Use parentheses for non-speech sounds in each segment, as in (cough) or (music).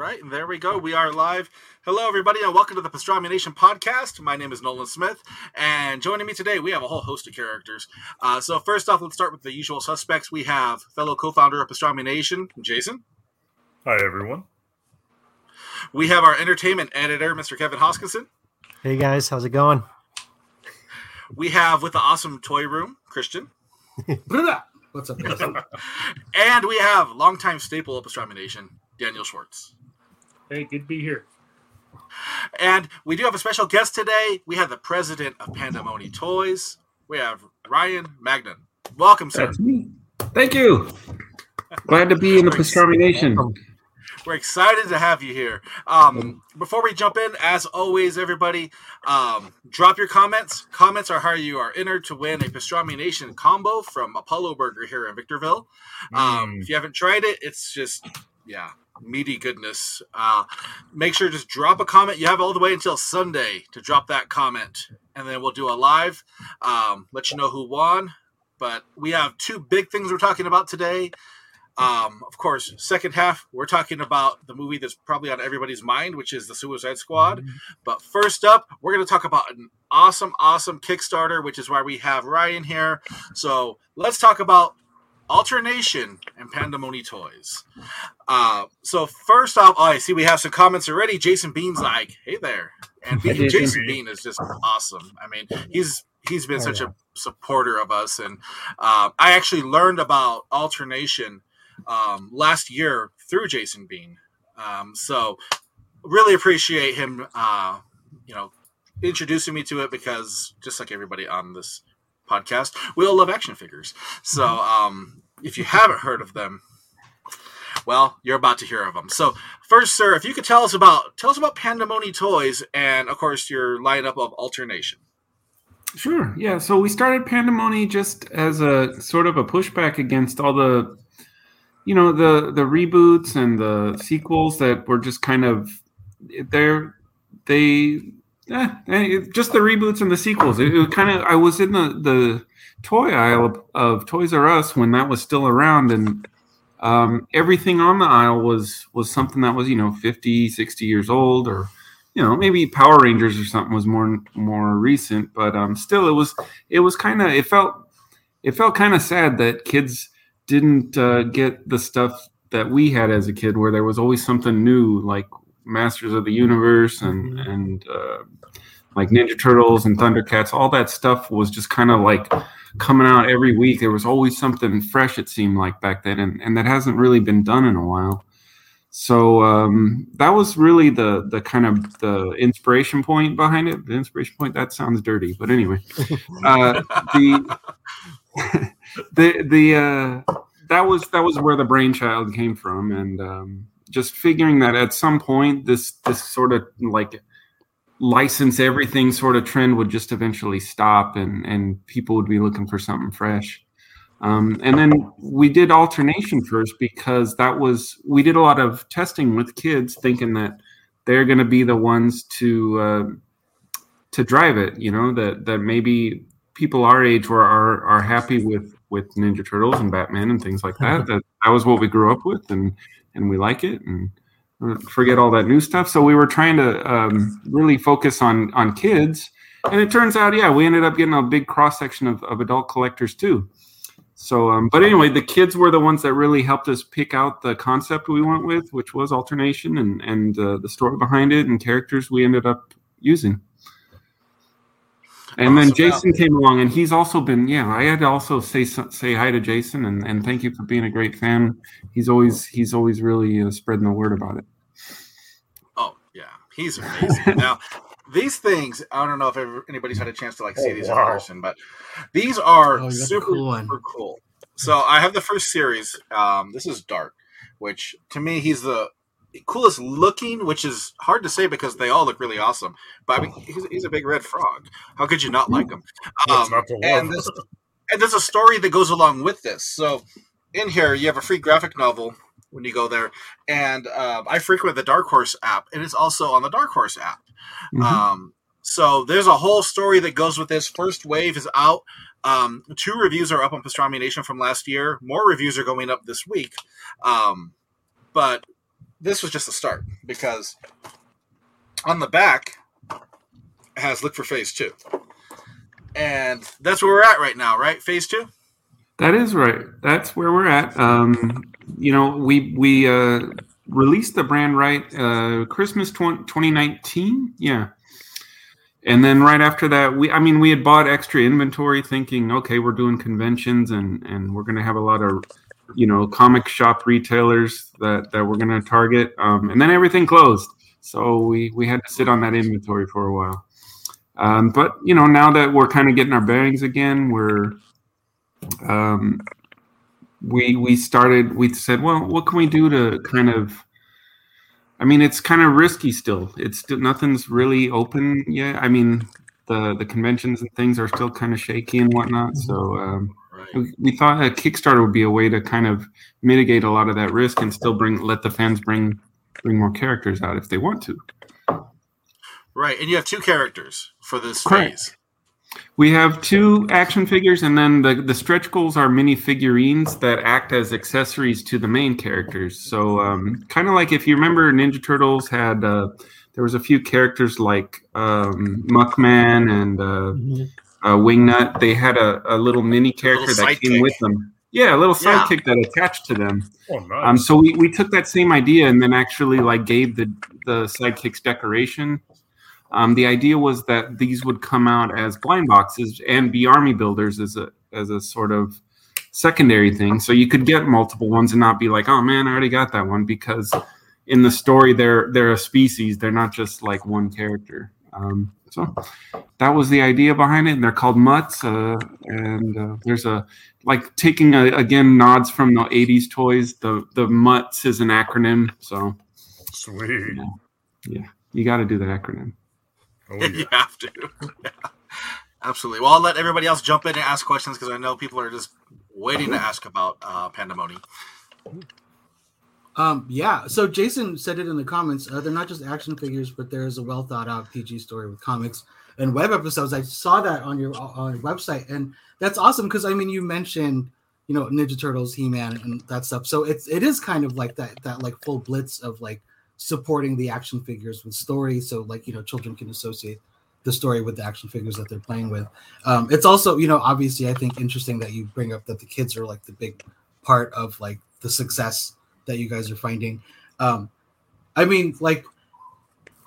right, and there we go. We are live. Hello, everybody, and welcome to the Pastrami Nation podcast. My name is Nolan Smith, and joining me today, we have a whole host of characters. Uh, so, first off, let's start with the usual suspects. We have fellow co-founder of Pastrami Nation, Jason. Hi, everyone. We have our entertainment editor, Mr. Kevin Hoskinson. Hey guys, how's it going? We have with the awesome toy room, Christian. What's up? (laughs) and we have longtime staple of Pastrami Nation, Daniel Schwartz. Hey, good to be here. And we do have a special guest today. We have the president of Pandemoni Toys. We have Ryan Magnan. Welcome, sir. That's me. Thank you. Glad to be in the Pastrami Nation. We're excited to have you here. Um, before we jump in, as always, everybody, um, drop your comments. Comments are how you are entered to win a Pastrami Nation combo from Apollo Burger here in Victorville. Um, Mm. If you haven't tried it, it's just, yeah, meaty goodness. Uh, make sure to just drop a comment. You have all the way until Sunday to drop that comment, and then we'll do a live, um, let you know who won. But we have two big things we're talking about today. Um, of course, second half, we're talking about the movie that's probably on everybody's mind, which is the Suicide Squad. But first up, we're going to talk about an awesome, awesome Kickstarter, which is why we have Ryan here. So let's talk about Alternation and Pandemoni Toys. Uh, so first off, oh, I see we have some comments already. Jason Bean's like, "Hey there," and (laughs) Jason, Jason. Bean is just awesome. I mean, he's he's been Oh, such yeah. a supporter of us, and uh, I actually learned about Alternation um, last year through Jason Bean. Um, so really appreciate him, uh, you know, introducing me to it because just like everybody on this podcast, we all love action figures. So um, if you haven't heard of them, well, you're about to hear of them. So first, sir, if you could tell us about tell us about Pandemoni Toys and of course your lineup of alternation. Sure. Yeah. So we started Pandemoni just as a sort of a pushback against all the, you know, the the reboots and the sequels that were just kind of they're they eh, just the reboots and the sequels. It, it kind of I was in the the toy aisle of, of Toys R Us when that was still around and um, everything on the aisle was was something that was you know 50 60 years old or you know maybe power rangers or something was more more recent but um still it was it was kind of it felt it felt kind of sad that kids didn't uh, get the stuff that we had as a kid where there was always something new like masters of the universe and and uh, like ninja turtles and thundercats all that stuff was just kind of like coming out every week. There was always something fresh it seemed like back then and, and that hasn't really been done in a while. So um, that was really the the kind of the inspiration point behind it. The inspiration point that sounds dirty, but anyway, (laughs) uh, the (laughs) the the uh, that was that was where the brainchild came from, and um, just figuring that at some point this this sort of like license everything sort of trend would just eventually stop, and and people would be looking for something fresh. Um, and then we did alternation first because that was we did a lot of testing with kids, thinking that they're going to be the ones to uh, to drive it. You know that that maybe people our age were are are happy with with Ninja Turtles and Batman and things like that. (laughs) that that was what we grew up with, and and we like it and forget all that new stuff. So we were trying to um, really focus on on kids. And it turns out, yeah, we ended up getting a big cross section of, of adult collectors too. So, um, but anyway, the kids were the ones that really helped us pick out the concept we went with, which was alternation and and uh, the story behind it and characters we ended up using. And then Awesome. Jason came along, and he's also been yeah. I had to also say say hi to Jason and, and thank you for being a great fan. He's always he's always really uh, spreading the word about it. Oh yeah, he's amazing. (laughs) now these things, I don't know if ever, anybody's had a chance to like see Oh, these wow. in person, but these are Oh, you got the super cool super cool. So I have the first series. Um, this is Dart, which to me he's the coolest looking, which is hard to say because they all look really awesome. But I mean, he's, he's a big red frog. How could you not like him? Um, not to love? and this, and there's a story that goes along with this. So in here, you have a free graphic novel when you go there, and um, I frequent the Dark Horse app, and it's also on the Dark Horse app. Mhm. Um, so there's a whole story that goes with this. First wave is out. Um, two reviews are up on Pastrami Nation from last year. More reviews are going up this week. Um, but this was just the start because on the back has look for phase two, and that's where we're at right now, right? Phase two. That is right. That's where we're at. Um, you know, we we uh, released the brand right uh, Christmas 20, 2019. Yeah. And then right after that, we I mean we had bought extra inventory thinking, okay, we're doing conventions and and we're gonna have a lot of you know comic shop retailers that that we're gonna target. Um, and then everything closed. So we we had to sit on that inventory for a while. Um, but you know, now that we're kind of getting our bearings again, we're um, we we started. We said, well, what can we do to kind of I mean, it's kind of risky still. It's still, nothing's really open yet. I mean, the the conventions and things are still kind of shaky and whatnot. So um, Right. We, we thought a Kickstarter would be a way to kind of mitigate a lot of that risk and still bring let the fans bring bring more characters out if they want to. Right, and you have two characters for this Correct. phase. We have two action figures, and then the the stretch goals are mini figurines that act as accessories to the main characters. So, um, kind of like if you remember, Ninja Turtles had uh, there was a few characters like um, Muckman and uh, Mhm. Uh, Wingnut. They had a, a little mini character little that came sidekick. with them. Yeah, a little Yeah. sidekick that attached to them. Oh, nice. Um, so we, we took that same idea and then actually like gave the the sidekicks decoration. Um, the idea was that these would come out as blind boxes and be army builders as a as a sort of secondary thing. So you could get multiple ones and not be like, oh man, I already got that one because in the story they're they're a species. They're not just like one character. Um, so that was the idea behind it, and they're called mutts. Uh, and uh, there's a like taking a, again nods from the 80s toys the the mutts is an acronym so Sweet. Yeah, you got to do the acronym Oh, (laughs) yeah. you have to. Yeah. (laughs) Absolutely. Well, I'll let everybody else jump in and ask questions because I know people are just waiting to ask about uh, Pandemonium. Um, yeah. So Jason said it in the comments. Uh, they're not just action figures, but there is a well thought out PG story with comics and web episodes. I saw that on your on your website, and that's awesome because I mean, you mentioned you know Ninja Turtles, He Man, and that stuff. So it's it is kind of like that that like full blitz of like supporting the action figures with story. So like you know, children can associate the story with the action figures that they're playing with. Um, it's also you know obviously I think interesting that you bring up that the kids are like the big part of like the success that you guys are finding. Um, I mean, like,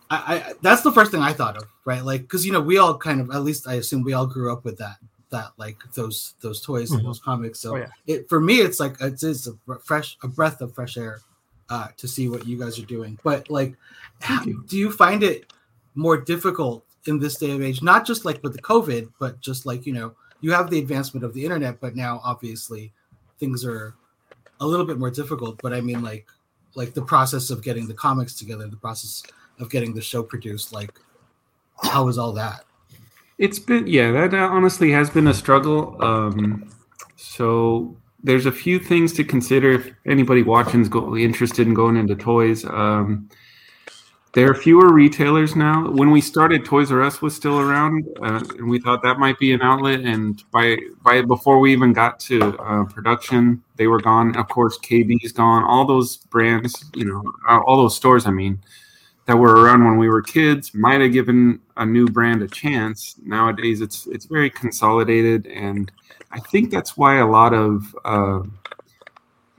I, I that's the first thing I thought of, right? Like, because you know, we all kind of, at least I assume we all grew up with that, that like those those toys and Mhm. those comics. So Oh, yeah. it for me, it's like it's, it's a fresh, a breath of fresh air uh, to see what you guys are doing. But like, Thank you. do you find it more difficult in this day of age? Not just like with the COVID, but just like you know, you have the advancement of the internet, but now obviously things are a little bit more difficult. But I mean, like, like the process of getting the comics together, the process of getting the show produced, like, how was all that? it's been yeah that honestly has been a struggle um so there's a few things to consider if anybody watching is go, interested in going into toys um there are fewer retailers now. When we started, Toys R Us was still around, uh, and we thought that might be an outlet. And by by before we even got to uh, production, they were gone. Of course, KB's gone. All those brands, you know, uh, all those stores. I mean, that were around when we were kids might have given a new brand a chance. Nowadays, it's it's very consolidated, and I think that's why a lot of, uh,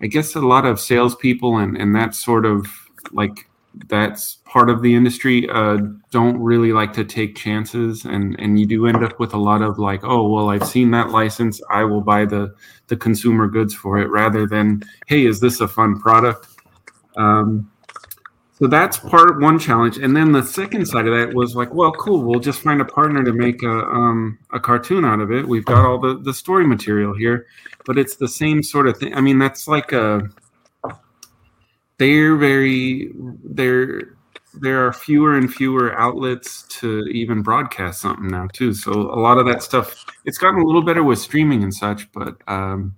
I guess, a lot of salespeople and and that sort of like that's part of the industry uh, don't really like to take chances. And and you do end up with a lot of like oh well i've seen that license. I will buy the the consumer goods for it rather than hey is this a fun product? Um, so that's part one challenge. And then the second side of that was like well cool. We'll just find a partner to make a um, a cartoon out of it. We've got all the the story material here but it's the same sort of thing. I mean that's like a they're very there there are fewer and fewer outlets to even broadcast something now too. So a lot of that stuff it's gotten a little better with streaming and such but um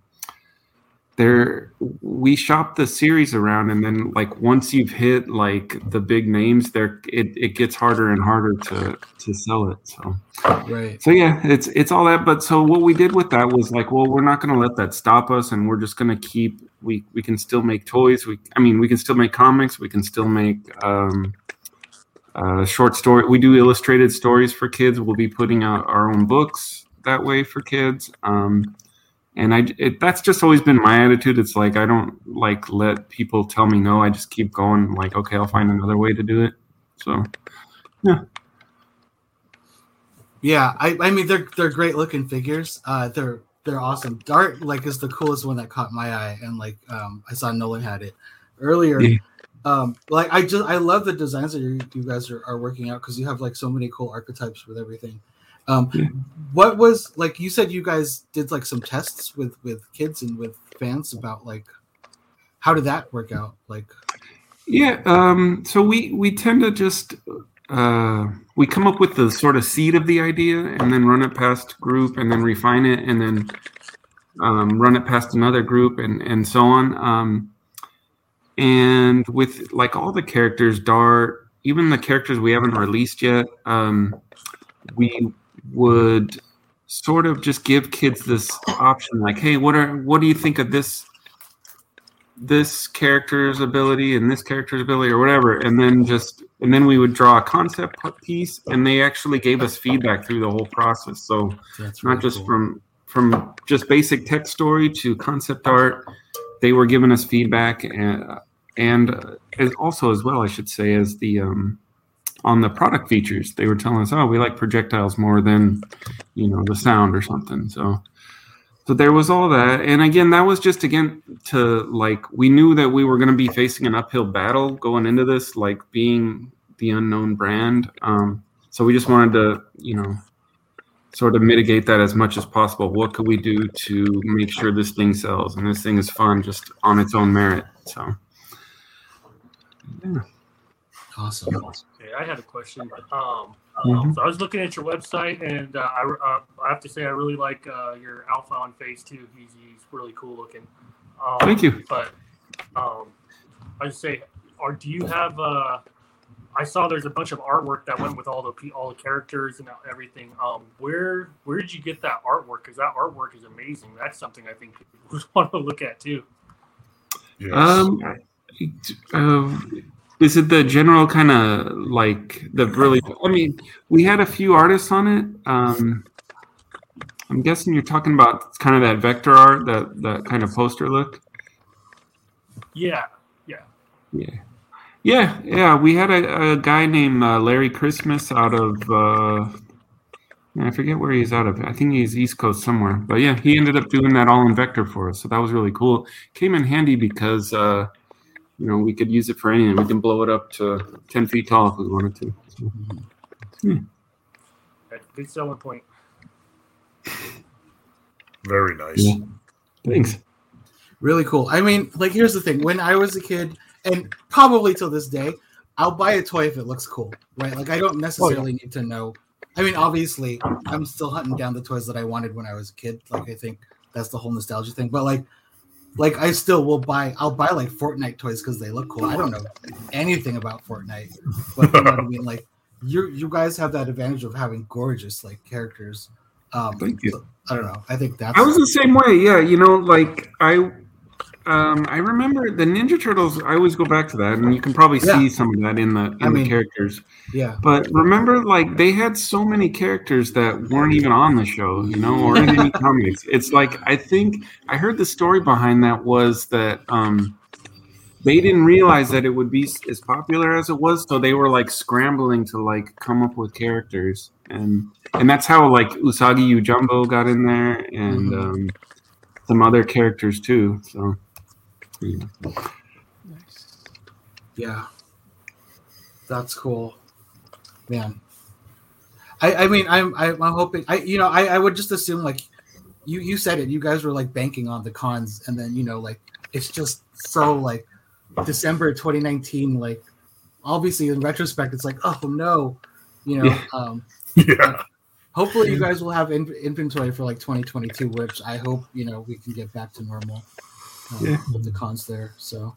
there we shop the series around and then like once you've hit like the big names there it, it gets harder and harder to to sell it so Right. so yeah it's it's all that but so what we did with that was like well we're not going to let that stop us and we're just going to keep we we can still make toys we i mean we can still make comics we can still make um uh short story we do illustrated stories for kids we'll be putting out our own books that way for kids um and I it, that's just always been my attitude. It's like I don't like let people tell me no. I just keep going. Like okay, I'll find another way to do it. So Yeah, Yeah, I, I mean they're they're great looking figures. Uh, they're they're awesome. Dart like is the coolest one that caught my eye, and like um, I saw Nolan had it earlier. Yeah. Um, like I just I love the designs that you, you guys are, are working out because you have like so many cool archetypes with everything. Um, Yeah. What was like you said you guys did like some tests with with kids and with fans about like how did that work out? Like yeah, um, so we we tend to just uh, we come up with the sort of seed of the idea and then run it past group and then refine it and then um, run it past another group and and so on. Um, and with like all the characters, Dart, even the characters we haven't released yet, um, we would sort of just give kids this option, like, hey, what are what do you think of this this character's ability and this character's ability or whatever, and then just and then we would draw a concept piece, and they actually gave us feedback through the whole process. So that's not just from from just basic text story to concept art they were giving us feedback and and as also as well i should say as the um on the product features they were telling us oh we like projectiles more than you know the sound or something so so there was all that and again that was just again to like we knew that we were going to be facing an uphill battle going into this like being the unknown brand um so we just wanted to you know sort of mitigate that as much as possible. What could we do to make sure this thing sells and this thing is fun just on its own merit? So, yeah. Awesome. Okay, I had a question. Um, Mhm. So I was looking at your website, and uh, I, uh, I have to say I really like uh, your Alpha on Phase Two. He's, he's really cool looking. Um, Thank you. But um, I just say, or do you have? Uh, I saw there's a bunch of artwork that went with all the all the characters and everything. Um, where where did you get that artwork? Because that artwork is amazing. That's something I think people would want to look at too. Yes. Um, uh, is it the general kind of like the really? I mean, we had a few artists on it. Um, I'm guessing you're talking about kind of that vector art, that that kind of poster look. Yeah, Yeah, yeah, yeah. Yeah. We had a, a guy named uh, Larry Christmas out of uh, I forget where he's out of. I think he's East Coast somewhere. But yeah, he ended up doing that all in vector for us, so that was really cool. Came in handy because uh, you know we could use it for anything. We can blow it up to ten feet tall if we wanted to. So, that's a good selling point. Very nice. Yeah. thanks. Really cool. I mean, like, here's the thing: when I was a kid, and probably till this day, I'll buy a toy if it looks cool, right? Like, I don't oh, necessarily need to know. I mean, obviously, I'm still hunting down the toys that I wanted when I was a kid. Like, I think that's the whole nostalgia thing. But like, like I still will buy. I'll buy like Fortnite toys because they look cool. I don't know anything about Fortnite, but you know what I mean. Like, you you guys have that advantage of having gorgeous like characters. Um, Thank you. so, I don't know. I think that's I was the same way. Yeah, you know, like I, um, I remember the Ninja Turtles. I always go back to that, and you can probably Yeah. see some of that in the in I mean- the characters. yeah. But remember, like they had so many characters that weren't even on the show, you know, or in any (laughs) comics. It's like I think I heard the story behind that was that um, they didn't realize that it would be as popular as it was, so they were like scrambling to like come up with characters, and and that's how like Usagi Yojimbo got in there, and Mhm. um, some other characters too. So. Yeah. Yeah. That's cool. Man. I, I mean I'm I'm I'm hoping I you know I, I would just assume like you you said it you guys were like banking on the cons and then you know like it's just so like December 2019 like obviously in retrospect it's like oh no you know Yeah. um (laughs) Yeah. hopefully you guys will have in, inventory for like 2022 which I hope you know we can get back to normal um, Yeah. with the cons there. So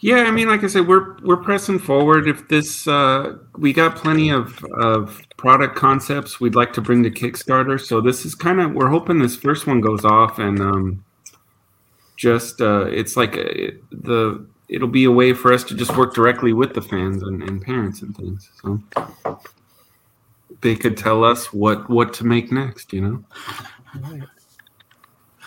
Yeah, I mean, like I said, we're we're pressing forward. If this, uh, we got plenty of of product concepts we'd like to bring to Kickstarter. So this is kind of we're hoping this first one goes off and um, just uh, it's like uh the it'll be a way for us to just work directly with the fans and, and parents and things. So they could tell us what what to make next. You know.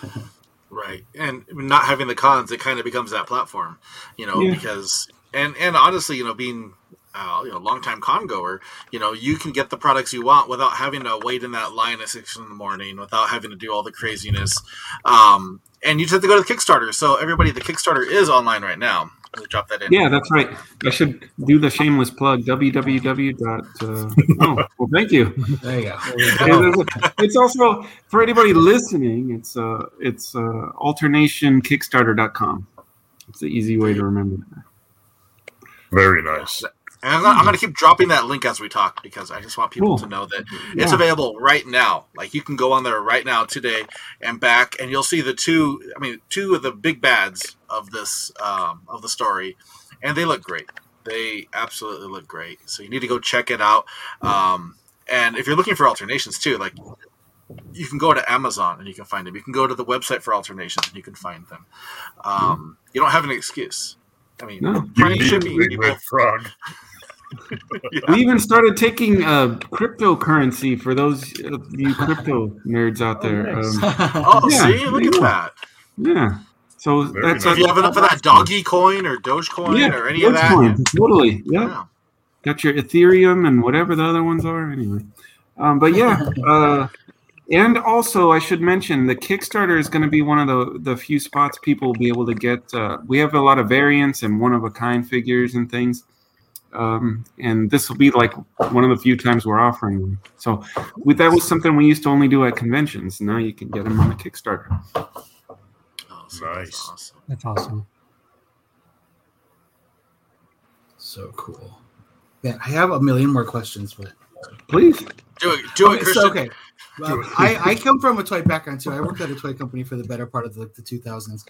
(laughs) Right, and not having the cons, it kind of becomes that platform, you know, Yeah. because and and honestly, you know, being uh, you know longtime con goer, you know, you can get the products you want without having to wait in that line at six in the morning, without having to do all the craziness, um, and you just have to go to the Kickstarter. So everybody, the Kickstarter is online right now. Let me drop that in. Yeah, that's right. I should do the shameless plug. www. dot, Uh, oh, well, thank you. there you go. It- it's also for anybody listening. It's uh, it's uh, alternationkickstarter.com. It's the easy way to remember that. Very nice. And I'm, gonna- I'm going to keep dropping that link as we talk because I just want people Cool. to know that it's available right now. Like you can go on there right now today and back, and you'll see the two. I mean, two of the big bads of this um, of the story, and they look great. They absolutely look great. So you need to go check it out. Um, and if you're looking for alternations too, like you can go to Amazon and you can find them. You can go to the website for alternations and you can find them. Um, you don't have an excuse. I mean, No. You prime need shipping. Big People, Red Frog. yeah. We even started taking uh, cryptocurrency for those of you crypto nerds out there. nice. Um, (laughs) Oh, Yeah, see, look at you that. yeah. So Very that's nice. If you have enough of that doggy coin or Dogecoin yeah, or any of that, Dogecoin, Totally. Yeah. yeah. got your Ethereum and whatever the other ones are. Anyway, um, but yeah, (laughs) uh, and also I should mention the Kickstarter is going to be one of the the few spots people will be able to get. Uh, we have a lot of variants and one of a kind figures and things. Um, and this will be like one of the few times we're offering them. So we, that was something we used to only do at conventions. Now you can get them on the Kickstarter. Oh, that's Nice. awesome. That's awesome. so cool. Yeah, I have a million more questions, but Please. Do it, do it, Okay, Christian. so, okay. Well, I, I come from a toy background too. I worked at a toy company for the better part of like the 2000s.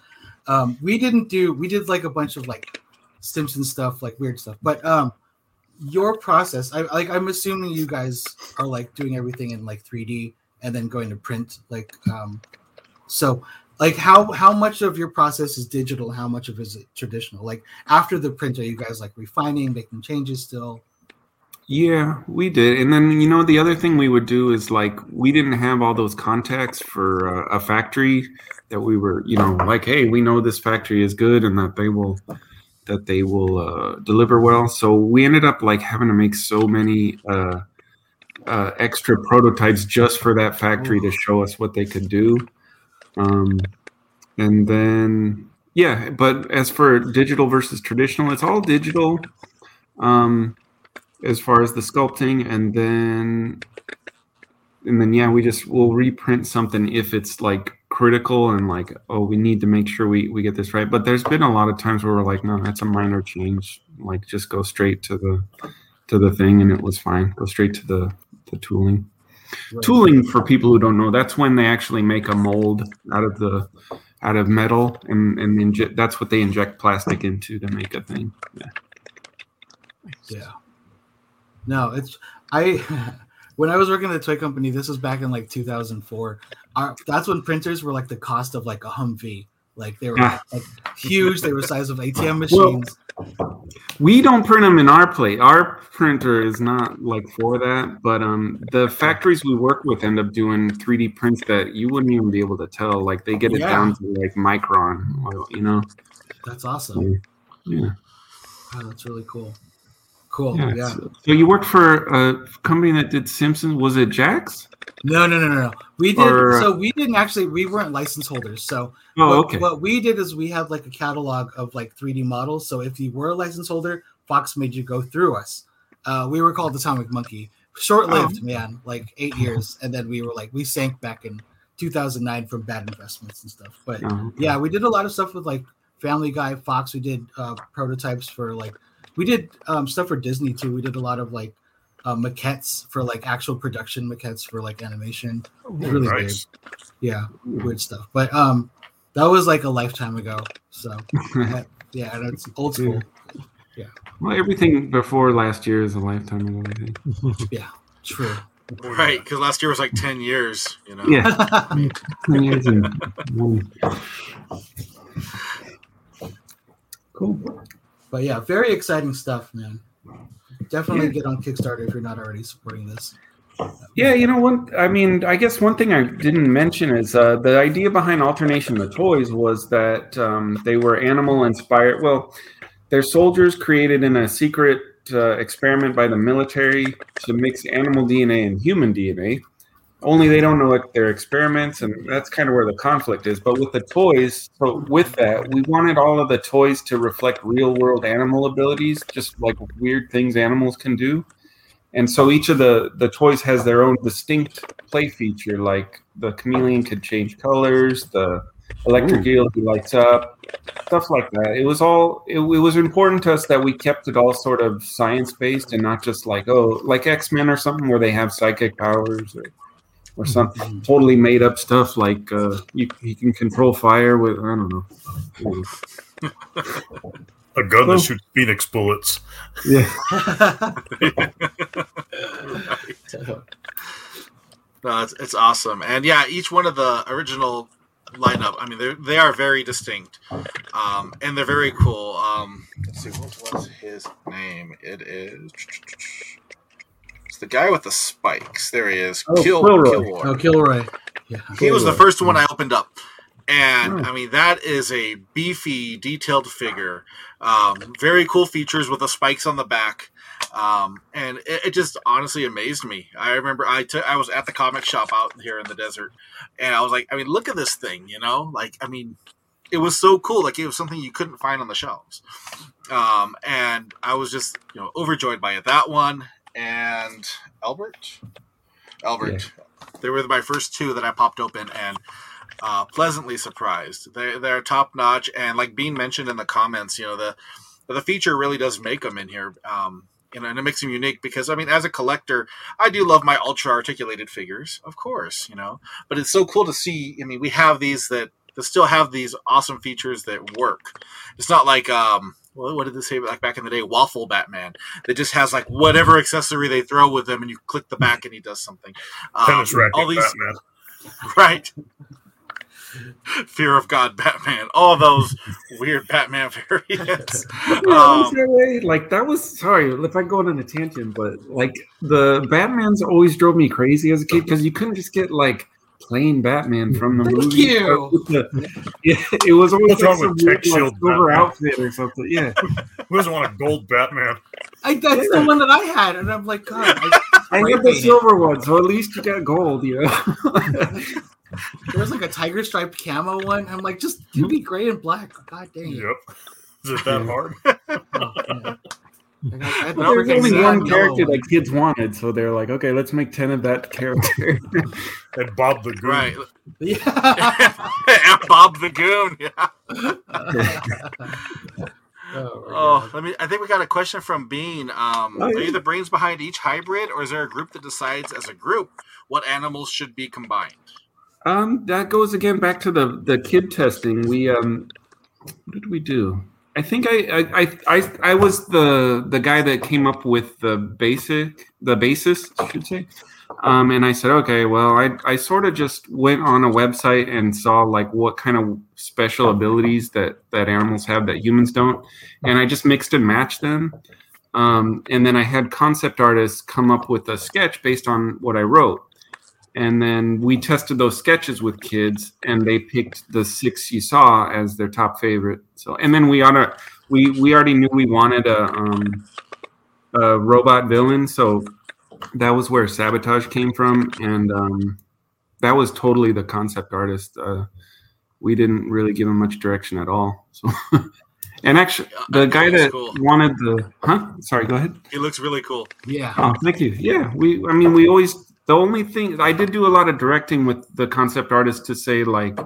Um, we didn't do we did like a bunch of like Simpson stuff, like weird stuff. But um, your process, I like I'm assuming you guys are like doing everything in like 3D and then going to print. Like, um, so like how how much of your process is digital? How much of it is traditional? Like after the print, are you guys like refining, making changes still? Yeah, we did. And then, you know, the other thing we would do is like we didn't have all those contacts for uh, a factory that we were, you know, like, hey, we know this factory is good and that they will that they will uh, deliver well. So we ended up like having to make so many uh, uh, extra prototypes just for that factory to show us what they could do. Um, and then, yeah, but as for digital versus traditional, it's all digital. Um, as far as the sculpting and then and then yeah we just will reprint something if it's like critical and like oh we need to make sure we, we get this right. But there's been a lot of times where we're like no that's a minor change. Like just go straight to the to the thing and it was fine. Go straight to the the tooling. Tooling for people who don't know that's when they actually make a mold out of the out of metal and and inject that's what they inject plastic into to make a thing. Yeah. Yeah. No, it's I (laughs) when I was working at the toy company, this was back in like 2004. Our, that's when printers were like the cost of like a Humvee. Like they were Ah. like huge. They were size of ATM machines. We don't print them in our plate. Our printer is not like for that, but um, the factories we work with end up doing 3D prints that you wouldn't even be able to tell. Like they get it Yeah. down to like micron, you know. that's awesome. Yeah. Wow, that's really cool. Cool. yeah. Yeah. So, you worked for a company that did Simpsons. Was it Jakks? No, no, no, no, no. We did. Or- so we didn't actually. We weren't license holders. So Oh, what, okay. what we did is we had like a catalog of like 3D models. So if you were a license holder, Fox made you go through us. Uh, we were called Atomic Monkey. Short lived, man, like eight years, and then we were like we sank back in 2009 from bad investments and stuff. But Oh, okay. yeah, we did a lot of stuff with like Family Guy, Fox. We did uh, prototypes for like we did um, stuff for Disney too. We did a lot of like uh, maquettes for like actual production maquettes for like animation. Really nice. weird. Yeah, weird stuff. But um, That was like a lifetime ago. So (laughs) yeah, and it's old school. Yeah. Well, everything before last year is a lifetime ago. I think. (laughs) Yeah. True. Right, because last year was like ten years. You know. Yeah, (laughs) ten years and one. Cool. But yeah, very exciting stuff, man. Definitely get on Kickstarter if you're not already supporting this. Yeah, you know, one. I mean, I guess one thing I didn't mention is uh, the idea behind Alternation the Toys was that um, they were animal inspired. Well, they're soldiers created in a secret uh, experiment by the military to mix animal DNA and human DNA. Only they don't know it, they're experiments, and that's kind of where the conflict is. But with the toys, so with that, we wanted all of the toys to reflect real world animal abilities, just like weird things animals can do. And so each of the the toys has their own distinct play feature. Like the chameleon could change colors, the electric eel lights up, stuff like that. It was all it, it was important to us that we kept it all sort of science based and not just like oh like X Men or something where they have psychic powers or or something totally made up stuff like uh, you, he can control fire with I don't know. A gun Well- that shoots phoenix bullets. Yeah. (laughs) No, it's, it's awesome, and yeah, each one of the original lineup. I mean, they they are very distinct, um, and they're very cool. Um, let's see, what was his name? It is. It's the guy with the spikes. There he is. Oh, Kill, Quilroy. Quilroy. Oh, Quilroy. Yeah. He was the first one I opened up. And Oh. I mean, that is a beefy, detailed figure. Um, very cool features with the spikes on the back. Um, and it, it just honestly amazed me. I remember I took I was at the comic shop out here in the desert, and I was like, I mean, look at this thing, you know? Like, I mean, it was so cool. Like, it was something you couldn't find on the shelves. Um, and I was just, you know, overjoyed by it. That one and Albert, Albert. They were my first two that I popped open and uh, pleasantly surprised. They they're top notch and like Bean mentioned in the comments, you know the the feature really does make them in here. Um, you know, and it makes them unique because I mean, as a collector, I do love my ultra articulated figures, of course, you know. But it's so cool to see. I mean, we have these that that still have these awesome features that work. It's not like um, well, what did they say like back in the day? Waffle Batman that just has like whatever accessory they throw with him, and you click the back and he does something. Um, Tennis racket all these Batman. (laughs) right. Fear of God, Batman. All those weird Batman (laughs) variants. Yeah, it was Um, that. Like that was sorry if I go on a tangent, but like the Batman's always drove me crazy as a kid because you couldn't just get like plain Batman from the Thank movie. you. (laughs) Yeah, it was always What's like wrong some with weird, Tech like, Shield silver outfit or something. Yeah, (laughs) Who doesn't want a gold Batman? I, that's the one that I had, and I'm like, God. I, (laughs) I Spray had the silver one, so at least you got gold. You know. there was like a tiger striped camo one. I'm like, just give me gray and black. God dang it. Yep. Is it that hard? Yeah. I I had the there was only one character one. that kids wanted, so they're like, okay, let's make ten of that character. (laughs) And Bob the Goon. right. Yeah. (laughs) and Bob the Goon. Yeah. (laughs) oh, Oh, let me. I think we got a question from Bean. Um, Oh, Are you the brains behind each hybrid, or is there a group that decides as a group what animals should be combined? Um, that goes again back to the the kid testing. We um, what did we do? I think I I I I, was the the guy that came up with the basic the basis, I should say. Um, and I said, okay, well, I I sort of just went on a website and saw like what kind of special abilities that that animals have that humans don't, and I just mixed and matched them. Um, and then I had concept artists come up with a sketch based on what I wrote and then we tested those sketches with kids and they picked the six you saw as their top favorite so and then we oughta, we we already knew we wanted a um a robot villain so that was where sabotage came from and um that was totally the concept artist uh we didn't really give him much direction at all so (laughs) and actually the guy that cool. wanted the huh sorry go ahead He looks really cool. yeah. Oh, thank you. Yeah, we. I mean, we always. The only thing I did do a lot of directing with the concept artist to say like,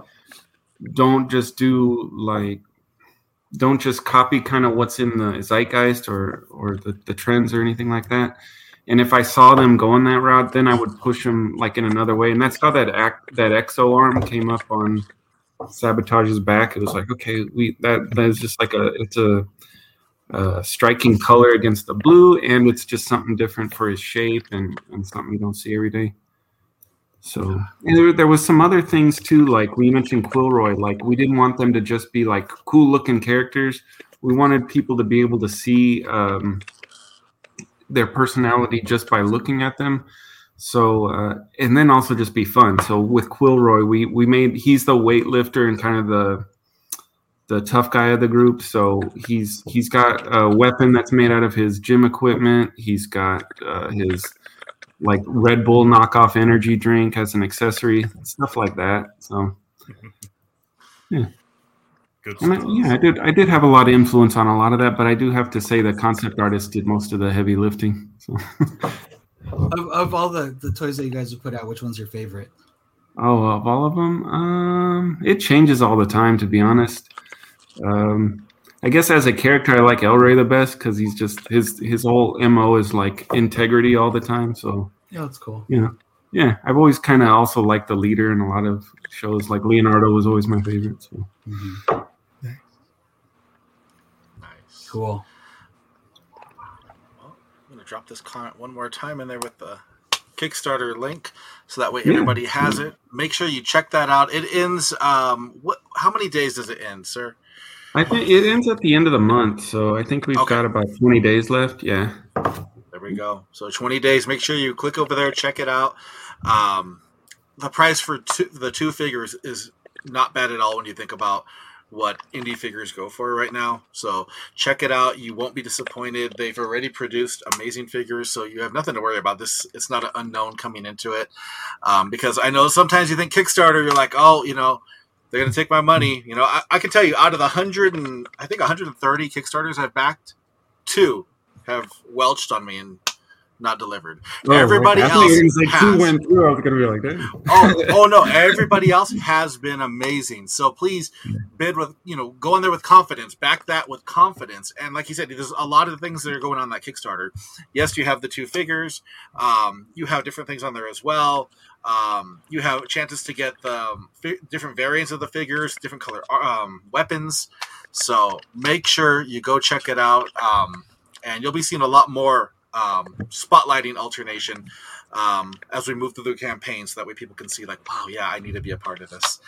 don't just do like, don't just copy kind of what's in the zeitgeist or or the, the trends or anything like that. And if I saw them going that route, then I would push them like in another way. And that's how that act that exo arm came up on sabotage's back. It was like, okay, we that that is just like a it's a, a striking color against the blue, and it's just something different for his shape and, and something you don't see every day. So there, there was some other things too, like we mentioned Quilroy. Like we didn't want them to just be like cool looking characters. We wanted people to be able to see um, their personality just by looking at them. So uh, and then also just be fun. So with Quilroy, we we made he's the weightlifter and kind of the the tough guy of the group. So he's he's got a weapon that's made out of his gym equipment. He's got uh, his like Red Bull knockoff energy drink as an accessory, stuff like that. So Good and I, yeah, I did I did have a lot of influence on a lot of that, but I do have to say the concept artist did most of the heavy lifting. So (laughs) Of, of all the, the toys that you guys have put out, which one's your favorite? Oh, of all of them, um, it changes all the time. To be honest, um, I guess as a character, I like Elray the best because he's just his his whole mo is like integrity all the time. So Yeah, that's cool. you know, yeah, I've always kind of also liked the leader in a lot of shows. Like Leonardo was always my favorite. So Nice. Cool. Well, I'm gonna drop this comment one more time in there with the Kickstarter link, so that way Yeah. everybody has it. Make sure you check that out. It ends. Um, what? How many days does it end, sir? I think it ends at the end of the month. So I think we've Okay. got about twenty days left. Yeah. There we go. So 20 days. Make sure you click over there, check it out. Um, the price for two, the two figures is not bad at all when you think about what indie figures go for right now. So check it out. You won't be disappointed. They've already produced amazing figures, so you have nothing to worry about. This it's not an unknown coming into it. Um, because I know sometimes you think Kickstarter, you're like, oh, you know, they're gonna take my money. You know, I, I can tell you out of the hundred and I think 130 Kickstarters I've backed, two have welched on me and not delivered. Everybody I thought else were gonna two went through. I was gonna be like, Damn. oh, oh no! Everybody else has been amazing. So please bid with you know go in there with confidence. Back that with confidence. And like you said, there's a lot of the things that are going on that Kickstarter. Yes, you have the two figures. Um, you have different things on there as well. Um, you have chances to get the um, fi- different variants of the figures, different color um, weapons. So make sure you go check it out, um, and you'll be seeing a lot more um, spotlighting alternation um, as we move through the campaign, so that way people can see like, wow, yeah, I need to be a part of this.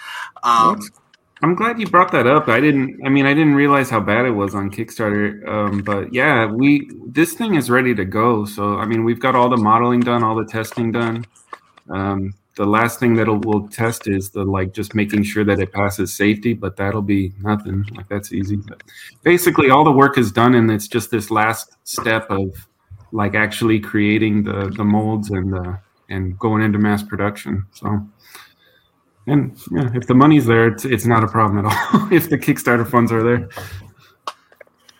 I'm glad you brought that up. I didn't. I mean, I didn't realize how bad it was on Kickstarter. Um, but yeah, we this thing is ready to go. So I mean, we've got all the modeling done, all the testing done. Um, the last thing that we'll test is the like just making sure that it passes safety, but that'll be nothing. Like that's easy. But basically, all the work is done, and it's just this last step of like actually creating the the molds and the and going into mass production. So. And yeah, if the money's there, it's it's not a problem at all. (laughs) if the Kickstarter funds are there,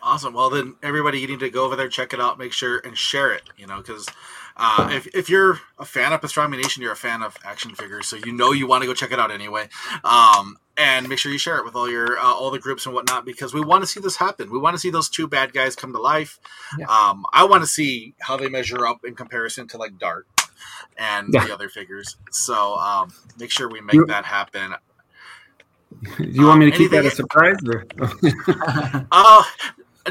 Awesome. Well, then everybody, you need to go over there, check it out, make sure and share it. You know, because uh, if if you're a fan of Pastrami Nation, you're a fan of action figures, so you know you want to go check it out anyway. Um, and make sure you share it with all your uh, all the groups and whatnot because we want to see this happen. We want to see those two bad guys come to life. Yeah. Um, I want to see how they measure up in comparison to like Dart and Yeah. the other figures. So um, make sure we make that happen. do you want me to keep that a surprise? Or? (laughs) Uh,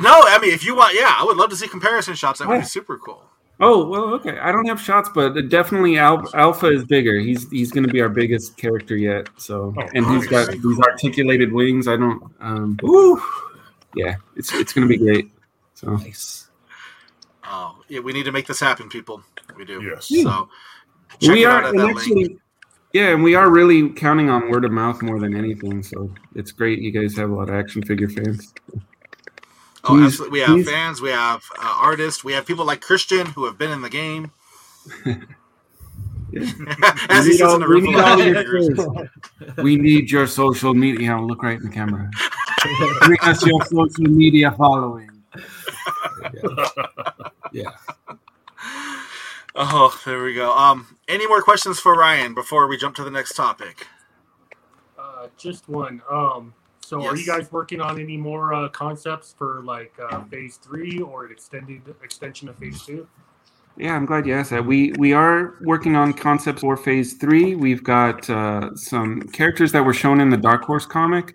no, I mean, if you want, yeah, I would love to see comparison shots. That would be super cool. Oh well, okay. I don't have shots, but definitely Al- Alpha is bigger. He's he's going to be our biggest character yet. So, Oh, and he's got nice. these articulated wings. I don't. Um, ooh, yeah, it's it's going to be great. So Nice. Oh, yeah, we need to make this happen, people. We do. Yes. So check we it are out at and that actually, link. yeah, and we are really counting on word of mouth more than anything. So it's great. You guys have a lot of action figure fans. Oh, he's- absolutely. We have fans. We have uh, artists. We have people like Christian who have been in the game. (laughs) Yeah. (laughs) As he We sits need all- in the we room need all your we need your social media. Look right in the camera. (laughs) Bring us your social media following. Yeah. Oh, there we go. Um, any more questions for Ryan before we jump to the next topic? Uh, just one. Um, so are you guys working on any more uh, concepts for like uh, phase three or an extended extension of phase two? Yeah, I'm glad you asked that. We we are working on concepts for Phase Three. We've got uh, some characters that were shown in the Dark Horse comic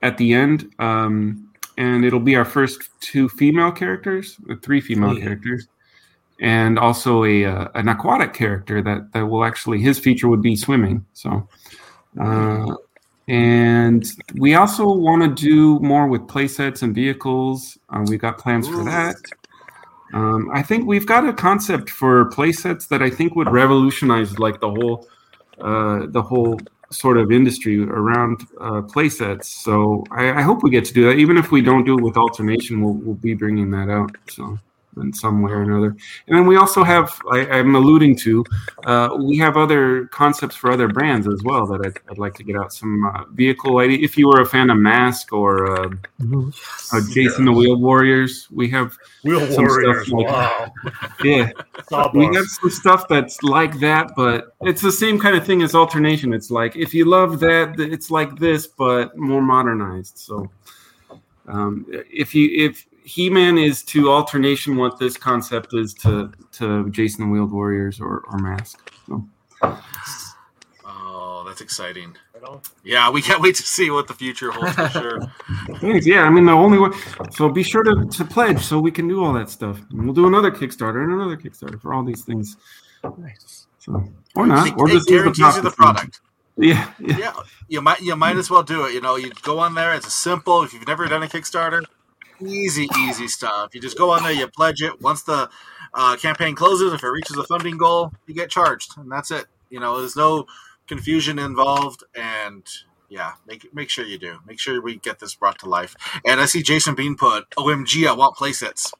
at the end, um, and it'll be our first two female characters, uh, three female Sweet. characters, and also a uh, an aquatic character that that will actually his feature would be swimming. So. Uh, and we also want to do more with playsets and vehicles. Uh, we've got plans for that. Um, I think we've got a concept for playsets that I think would revolutionize like the whole uh, the whole sort of industry around uh, playsets. So I, I hope we get to do that. Even if we don't do it with alternation, we'll, we'll be bringing that out. So in some way or another. And then we also have, I, I'm alluding to, uh, we have other concepts for other brands as well that I'd, I'd like to get out. Some uh, vehicle, if you were a fan of Mask or uh, Mhm. uh, Jayce and the Wheel Warriors, we have Wheel Some stuff Warriors. like- wow. (laughs) yeah, we have some stuff that's like that, but it's the same kind of thing as alternation. It's like if you love that, it's like this, but more modernized. So, um, if you if He Man is to alternation what this concept is to to Jayce and the Wheeled Warriors or, or Mask. So, Oh, that's exciting. Yeah, we can't wait to see what the future holds for sure. (laughs) thanks. Yeah, I mean the only way. So be sure to, to pledge so we can do all that stuff. And we'll do another Kickstarter and another Kickstarter for all these things. Nice. So or not, It, or it just use guarantees you the product. Yeah, yeah. Yeah, you might you might as well do it. You know, you go on there. It's a simple. If you've never done a Kickstarter, easy, easy stuff. You just go on there, you pledge it. Once the uh, campaign closes, if it reaches a funding goal, you get charged, and that's it. You know, there's no confusion involved, and yeah, make make sure you do. Make sure we get this brought to life. And I see Jason Bean put, "OMG, I want playsets."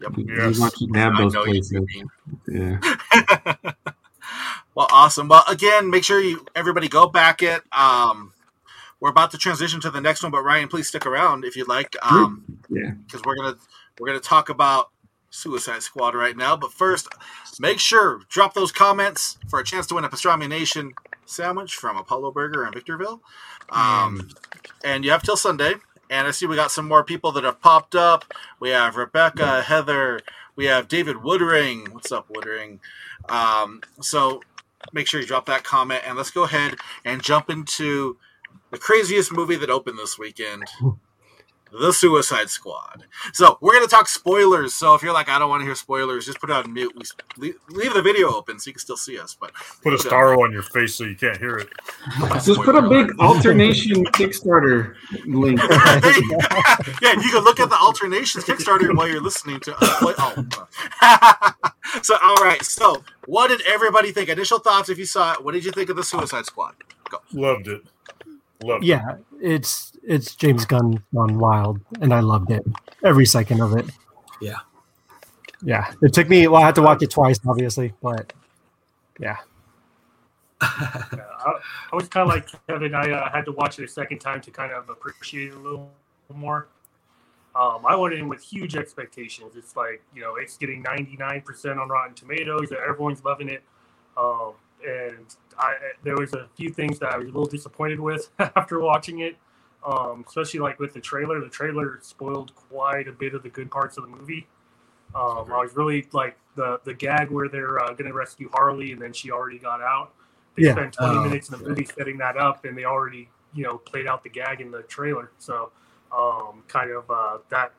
Yep. Yes. want to have those know you Bean. Yeah. (laughs) well, awesome. Well, again, make sure you everybody go back it. Um, we're about to transition to the next one, but Ryan, please stick around if you'd like. Um, Yeah. because we're gonna we're gonna talk about Suicide Squad right now. But first, make sure drop those comments for a chance to win a Pastrami Nation sandwich from Apollo Burger in Victorville. Um, and you have till Sunday. And I see we got some more people that have popped up. We have Rebecca, Heather, we have David Woodring. What's up, Woodring? Um, so make sure you drop that comment and let's go ahead and jump into the craziest movie that opened this weekend. The Suicide Squad. So we're gonna talk spoilers. So if you're like, I don't want to hear spoilers, just put it on mute. We leave, leave the video open so you can still see us. But Put a star on your face so you can't hear it. Just put a big alternation Kickstarter link. (laughs) yeah, you can look at the alternations Kickstarter while you're listening to. Uh, play, oh. (laughs) so all right. So what did everybody think? Initial thoughts if you saw it. What did you think of the Suicide Squad? Loved it. Loved it. Yeah, it's it's James Gunn gone wild, and I loved it every second of it. Yeah. Yeah, it took me. Well, I had to watch it twice, obviously, but yeah, Yeah, I, I was kind of like Kevin. I uh, had to watch it a second time to kind of appreciate it a little more. Um, I went in with huge expectations. It's like you know, it's getting ninety nine percent on Rotten Tomatoes. Everyone's loving it, um, and I there was a few things that I was a little disappointed with (laughs) after watching it, um, especially like with the trailer. The trailer spoiled quite a bit of the good parts of the movie. Um, I was really like the the gag where they're uh, going to rescue Harley and then she already got out. They Yeah. spent 20 Oh, minutes in the movie setting that up, and they already you know played out the gag in the trailer. So um, kind of uh, that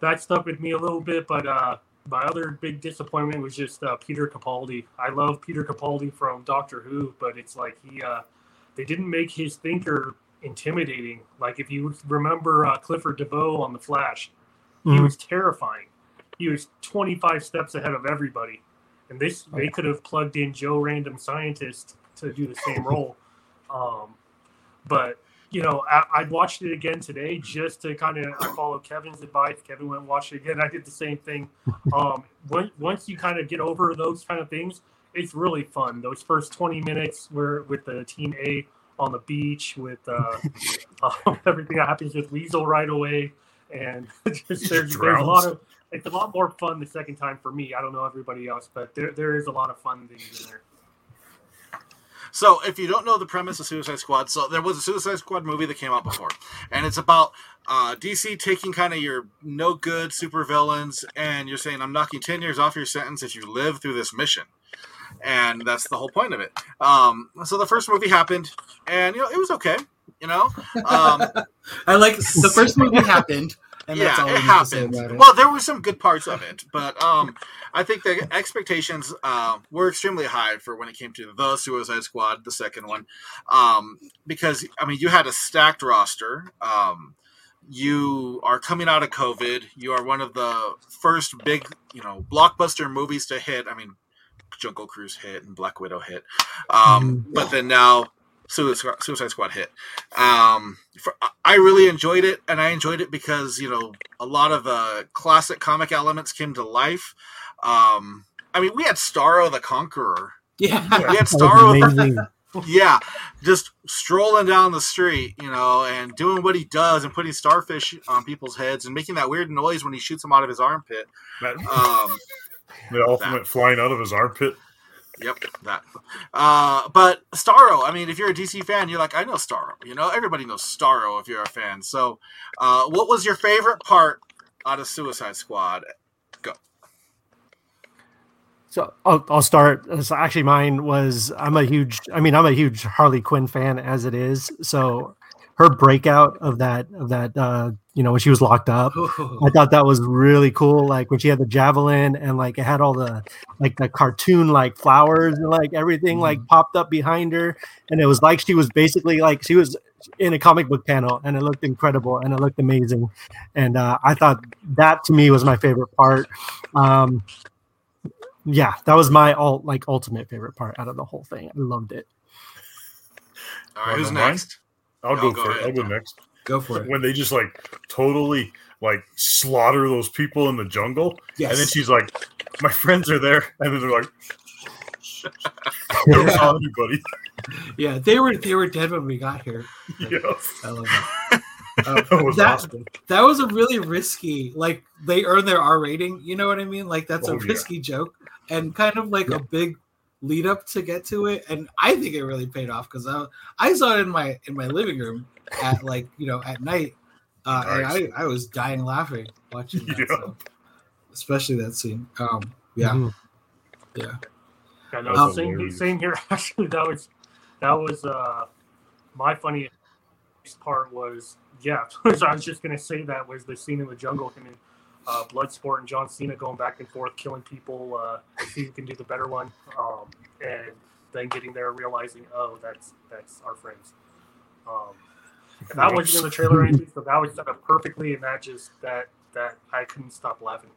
that stuck with me a little bit. But uh, my other big disappointment was just uh, Peter Capaldi. I love Peter Capaldi from Doctor Who, but it's like he uh, they didn't make his thinker intimidating. Like if you remember uh, Clifford DeVoe on The Flash, he Mhm. was terrifying. He was 25 steps ahead of everybody. And this they could have plugged in Joe Random Scientist to do the same role. Um, but you know, I, I watched it again today just to kind of follow Kevin's advice. Kevin went and watched it again. I did the same thing. (laughs) Um, when, once you kind of get over those kind of things, it's really fun. Those first 20 minutes where with the team A on the beach with uh, uh, (laughs) everything that happens with Weasel right away, and (laughs) just, there's, there's a lot of it's a lot more fun the second time for me. I don't know everybody else, but there there is a lot of fun things in there. So, if you don't know the premise of Suicide Squad, so there was a Suicide Squad movie that came out before, and it's about uh, DC taking kind of your no good supervillains and you're saying I'm knocking ten years off your sentence if you live through this mission, and that's the whole point of it. Um, so the first movie happened, and you know it was okay. You know, um, (laughs) I like the first movie happened, and that's yeah, all it we need to say happened. Well, there were some good parts of it, but um, I think the expectations uh, were extremely high for when it came to the Suicide Squad, the second one, um, because I mean you had a stacked roster. Um, you are coming out of COVID. You are one of the first big, you know, blockbuster movies to hit. I mean, Jungle Cruise hit and Black Widow hit, um, but then now Suicide, Squad hit. Um, for, I really enjoyed it, and I enjoyed it because you know a lot of the classic comic elements came to life. Um, I mean, we had Starro the Conqueror. yeah, We had That Starro, amazing. (laughs) yeah, just strolling down the street, you know, and doing what he does and putting starfish on people's heads and making that weird noise when he shoots them out of his armpit. That, Um, the elephant went flying out of his armpit. Yep, that. Uh, but Starro, I mean, if you're a DC fan, you're like, I know Starro. You know, everybody knows Starro if you're a fan. So, uh, what was your favorite part out of Suicide Squad? So I'll, I'll start. So actually, mine was I'm a huge. I mean, I'm a huge Harley Quinn fan as it is. So her breakout of that of that uh, you know when she was locked up, I thought that was really cool. Like when she had the javelin and like it had all the like the cartoon like flowers and like everything like popped up behind her, and it was like she was basically like she was in a comic book panel, and it looked incredible and it looked amazing, and uh, I thought that to me was my favorite part. Um, yeah, that was my all like ultimate favorite part out of the whole thing. I loved it. All right, who's know next? I'll No, go, go for it. I'll go next. go for it. When they just like totally like slaughter those people in the jungle, Yes. and then she's like, "My friends are there," and then they're like, "Don't tell (laughs) anybody." yeah, they were they were dead when we got here. (laughs) Yeah, I love that. (laughs) Uh, that was that awesome. that was a really risky. Like they earned their R rating. You know what I mean? Like that's Oh, a yeah. risky joke and kind of like a big lead up to get to it. And I think it really paid off because I I saw it in my in my living room at like you know at night, uh, Nice. and I I was dying laughing watching that. Yeah. So, especially that scene. Um, yeah, Mhm. yeah. Yeah, no, Um, same, same here. (laughs) Actually, that was that was uh, my funniest part was yeah. (laughs) I was just gonna say that was the scene in the jungle, him and uh, Bloodsport and John Cena going back and forth, killing people. Uh, see who can do the better one, um, and then getting there, realizing, oh, that's that's our friends. Um, and that wasn't in the trailer anything, so that was set up perfectly, and that just that that I couldn't stop laughing.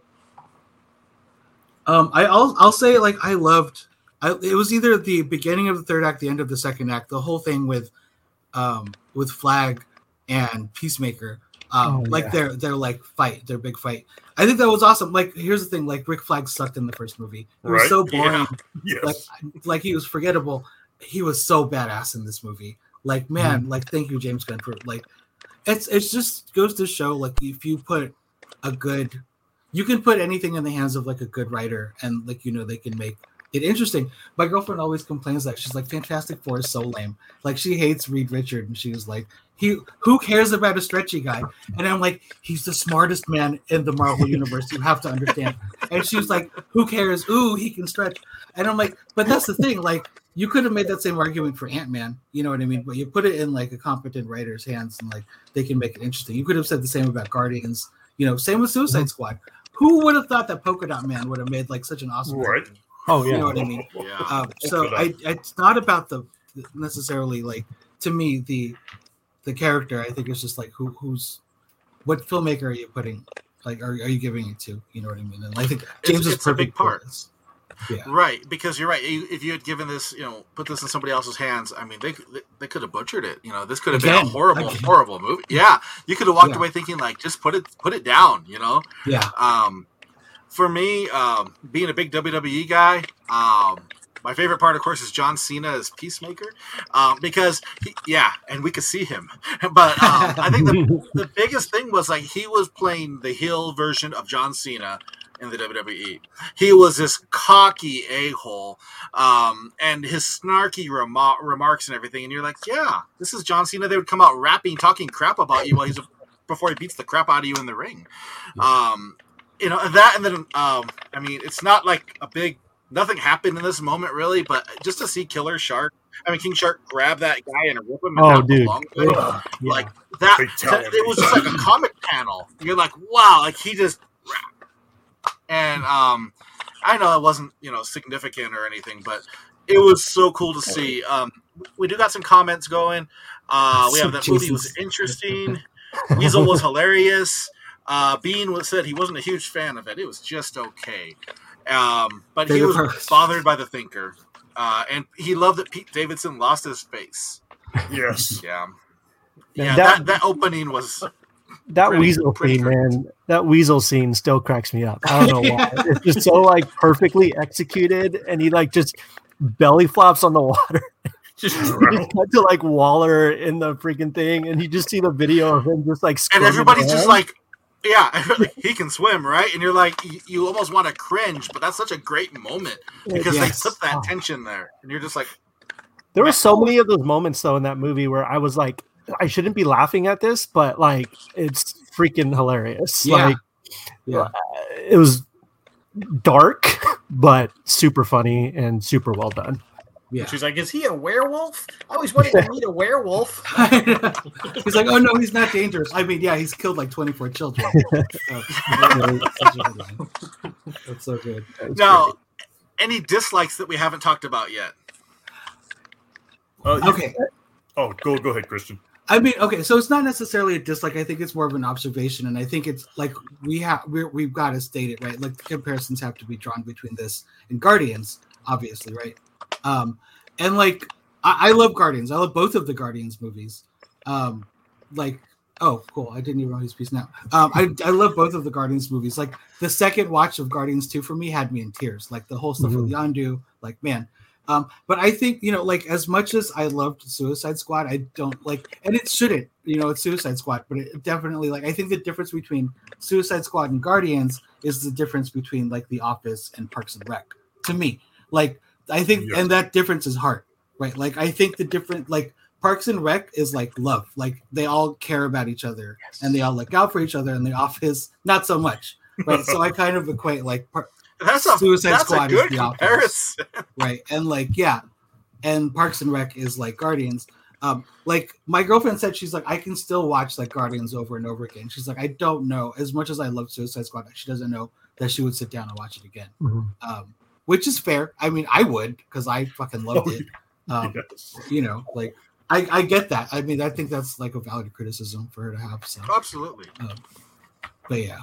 Um, I, I'll I'll say like I loved. I, it was either the beginning of the third act, the end of the second act, the whole thing with, um, with Flag and Peacemaker. Um, Oh, like yeah. their their like fight, their big fight. I think that was awesome. Like here's the thing, like Rick Flag sucked in the first movie. It was Right? so boring. (laughs) Yes. Like like he was forgettable. He was so badass in this movie. Like man, like thank you James Gunn for like. It's it's just goes to show like if you put a good you can put anything in the hands of like a good writer and like you know they can make it interesting. My girlfriend always complains that she's like fantastic four is so lame. Like she hates reed richard and she was like he who cares about a stretchy guy? And i'm like he's the smartest man in the marvel universe you have to understand. And she was like who cares? Ooh he can stretch. And i'm like but that's the thing like you could have made that same argument for ant-man you know what i mean? But you put it in like a competent writer's hands and like they can make it interesting. You could have said the same about guardians you know same with suicide mm-hmm. squad. Who would have thought that polka dot man would have made like such an awesome Right. movie? Oh yeah, you know what i mean Yeah. um, so Polka I, dot. it's not about the necessarily like to me the the character i think it's just like who who's what filmmaker are you putting like are, are you giving it to you know what i mean and i think james is it's a big perfect for part. yeah Right, because you're right. If you had given this, you know, put this in somebody else's hands, I mean, they they, they could have butchered it. You know, this could have been a horrible, again. horrible movie. Yeah, you could have walked Yeah. away thinking like, just put it put it down. You know, yeah um, for me, um, being a big WWE guy, um, my favorite part, of course, is John Cena as Peacemaker, um, because he, yeah, and we could see him. (laughs) But um, I think the (laughs) the biggest thing was like he was playing the heel version of John Cena in the WWE. He was this cocky a hole, um, and his snarky remo- remarks and everything. And you're like, yeah, this is John Cena. They would come out rapping, talking crap about you while he's before he beats the crap out of you in the ring. Um, you know that, and then um, I mean, it's not like a big nothing happened in this moment really, but just to see Killer Shark, I mean King Shark grab that guy and rip him Oh, down the dude. long way, Ugh. like that, Fatality. it was just like a comic panel. You're like, wow, like he just and um, I know it wasn't you know significant or anything, but it was so cool to see. Um, we do got some comments going. Uh, we have (laughs) that movie was interesting. Weasel was hilarious. Uh, Bean was said he wasn't a huge fan of it. It was just okay, um, but he was Hurst. bothered by the thinker, uh, and he loved that Pete Davidson lost his face. Yes. (laughs) Yeah, Yeah, yeah. that- That, that opening was that Pretty- weasel pretty scene, great. man. That weasel scene still cracks me up. I don't know why. (laughs) it's just so like perfectly executed, and he like just belly flops on the water. (laughs) Just You cut to like Waller in the freaking thing, and you just see the video of him just like and swimming everybody's just like, yeah, (laughs) he can swim, right? And you're like, you, you almost want to cringe, but that's such a great moment uh, because Yes. they put that Oh. tension there, and you're just like, There were so many of those moments though in that movie where I was like, I shouldn't be laughing at this, but like it's freaking hilarious. Yeah. Like Yeah. Uh, it was dark, (laughs) but super funny and super well done. Yeah. She's like, "Is he a werewolf? I always wanted to meet a werewolf." (laughs) he's like, oh no, he's not dangerous. I mean, yeah, he's killed like 24 children. Oh, that's such a good line. That's so good. now, any dislikes that we haven't talked about yet? Uh, Okay. Oh, go go ahead, Christian. I mean, okay, so it's not necessarily a dislike. I think it's more of an observation, and I think it's like we have we're, we've got to state it right. Like the comparisons have to be drawn between this and Guardians, obviously, right? Um, and like I, I love Guardians. I love both of the Guardians movies. Um, like oh, cool. I didn't even know his piece now. Um, I I love both of the Guardians movies. Like the second watch of Guardians two for me had me in tears. Like the whole stuff with Yondu. Like man, um, but I think you know, like as much as I loved Suicide Squad, I don't like, and it shouldn't, you know, it's Suicide Squad, but it definitely like I think the difference between Suicide Squad and Guardians is the difference between like The Office and Parks and Rec. To me, like I think, Yeah. and that difference is hard, right? Like I think the different like Parks and Rec is like love, like they all care about each other and they all look out for each other, and The Office not so much, right? so I kind of equate like Par- That's a Suicide that's Squad a is good The Office. (laughs) right and like yeah and parks and rec is like guardians um like my girlfriend said she's like i can still watch like guardians over and over again she's like i don't know as much as i love suicide squad she doesn't know that she would sit down and watch it again Mhm. um which is fair i mean i would because i fucking loved (laughs) Oh, it um Yes. you know like I, I get that. I mean, I think that's like a valid criticism for her to have. So, Absolutely. but yeah,